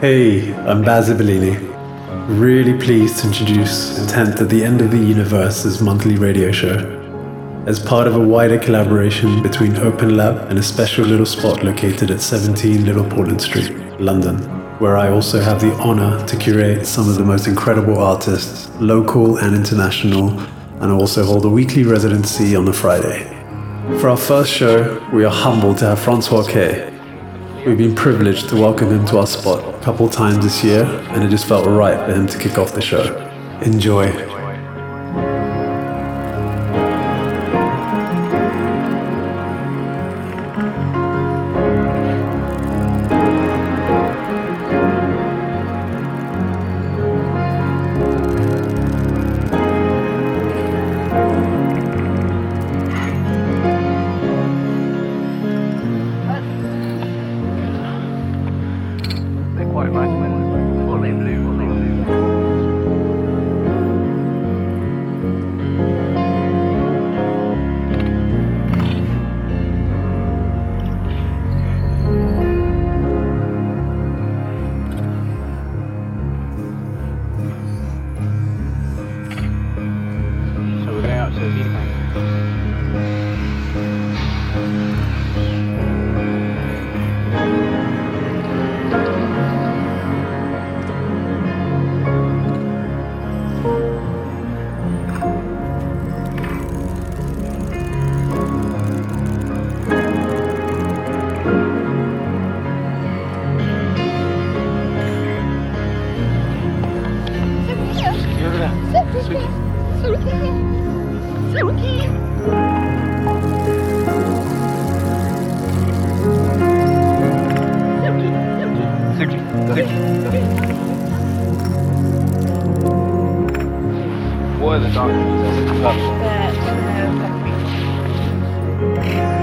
Hey, I'm Baz Ibolini. Really pleased to introduce Tent at the End of the Universe's monthly radio show. As part of a wider collaboration between OpenLab and a special little spot located at 17 Little Portland Street, London, where I also have the honor to curate some of the most incredible artists, local and international, and also hold a weekly residency on a Friday. For our first show, we are humbled to have Francois K, We've been privileged to welcome him to our spot a couple times this year, and it just felt right for him to kick off the show. Enjoy. 对，对。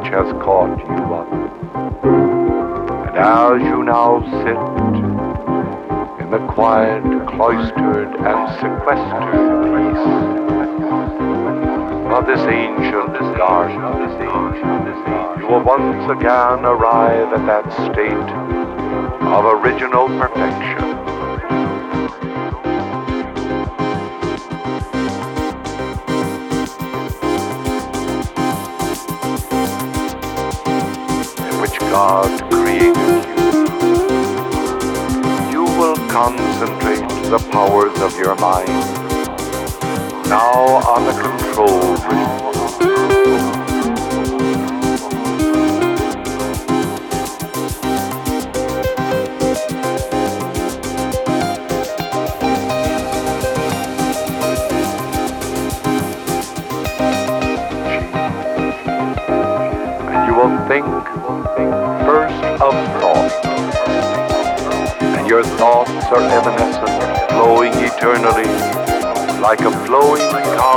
Which has caught you up. And as you now sit in the quiet, cloistered, and sequestered peace of this ancient garden, you will once again arrive at that state of original perfection God created you. You will concentrate the powers of your mind now on the control are evanescent, flowing eternally like a flowing cosmic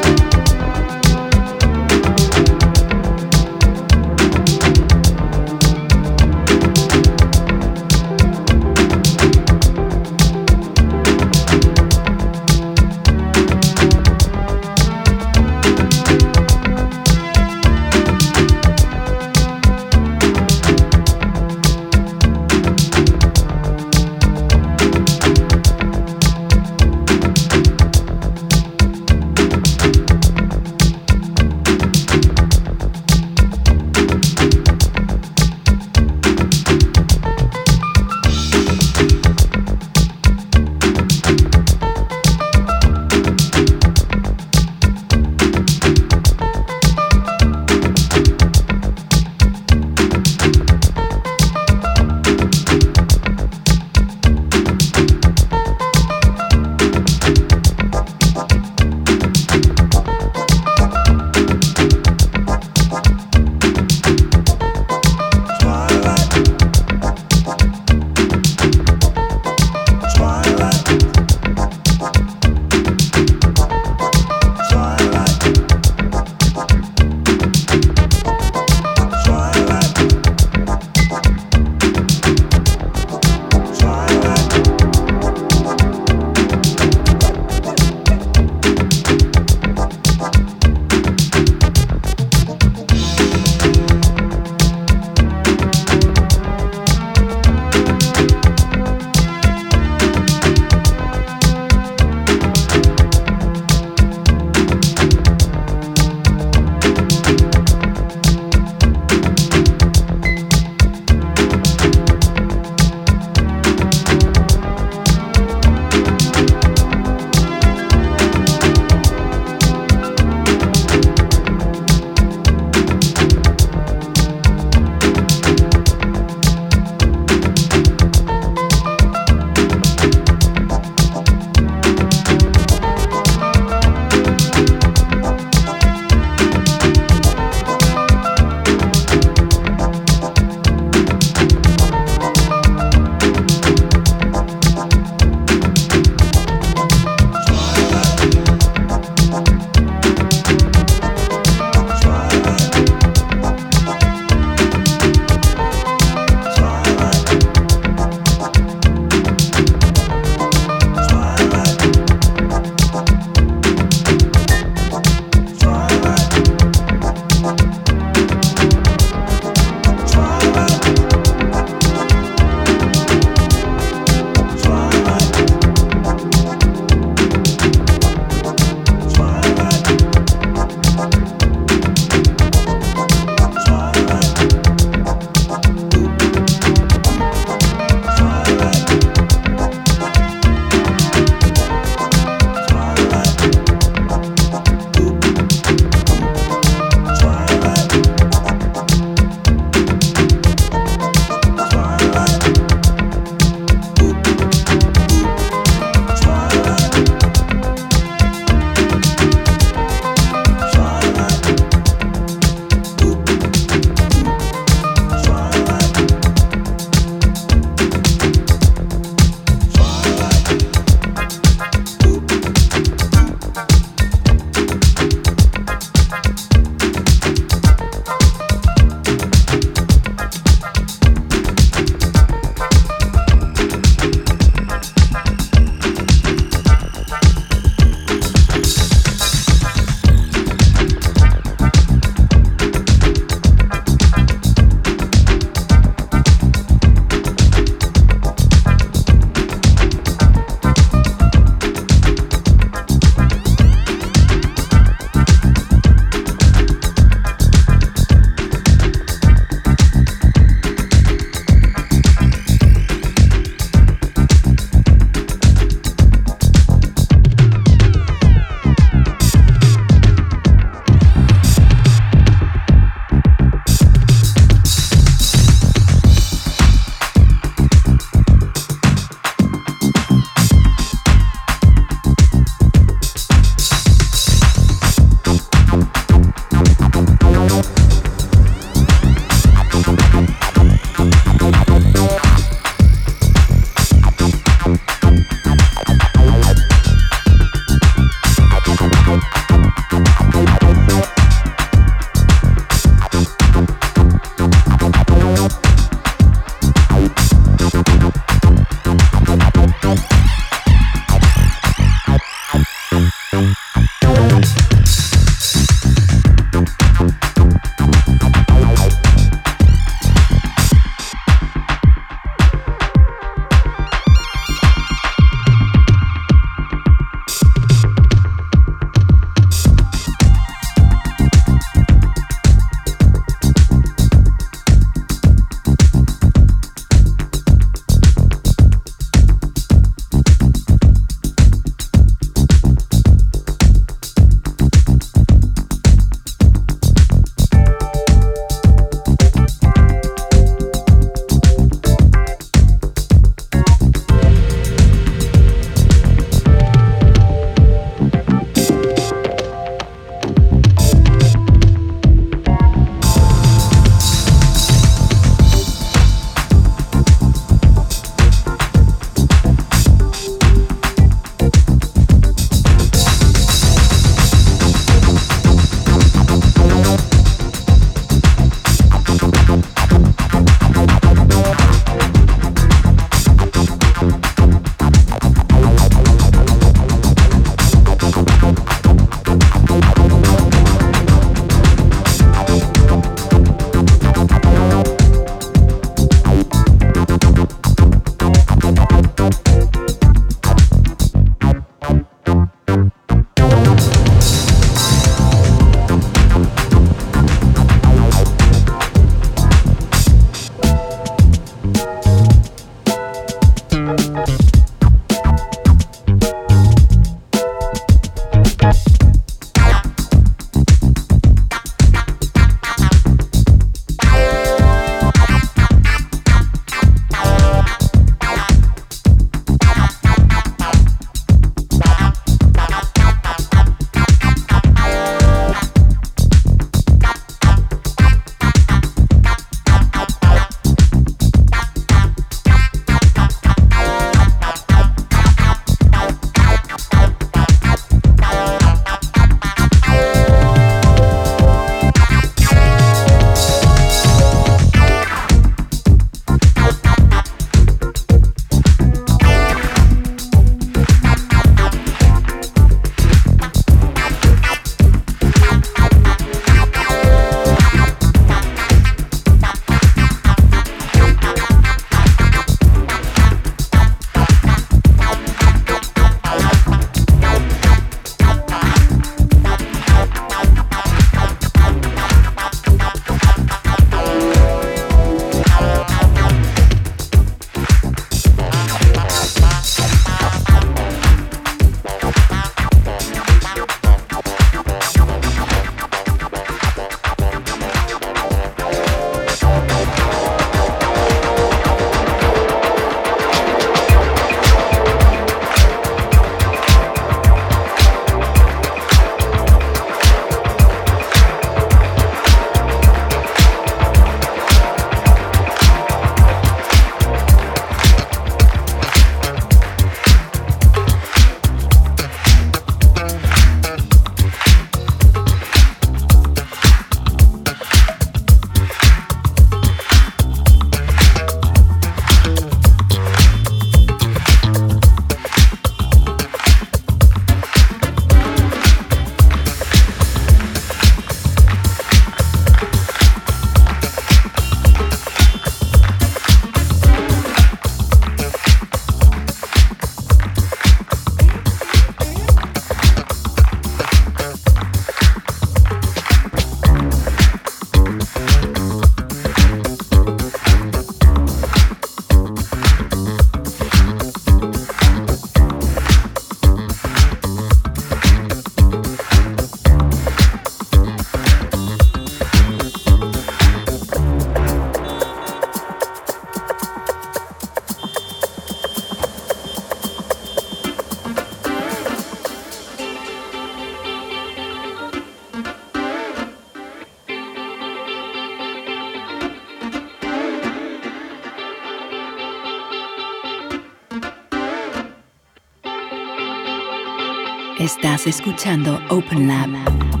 Estás escuchando Open Lab.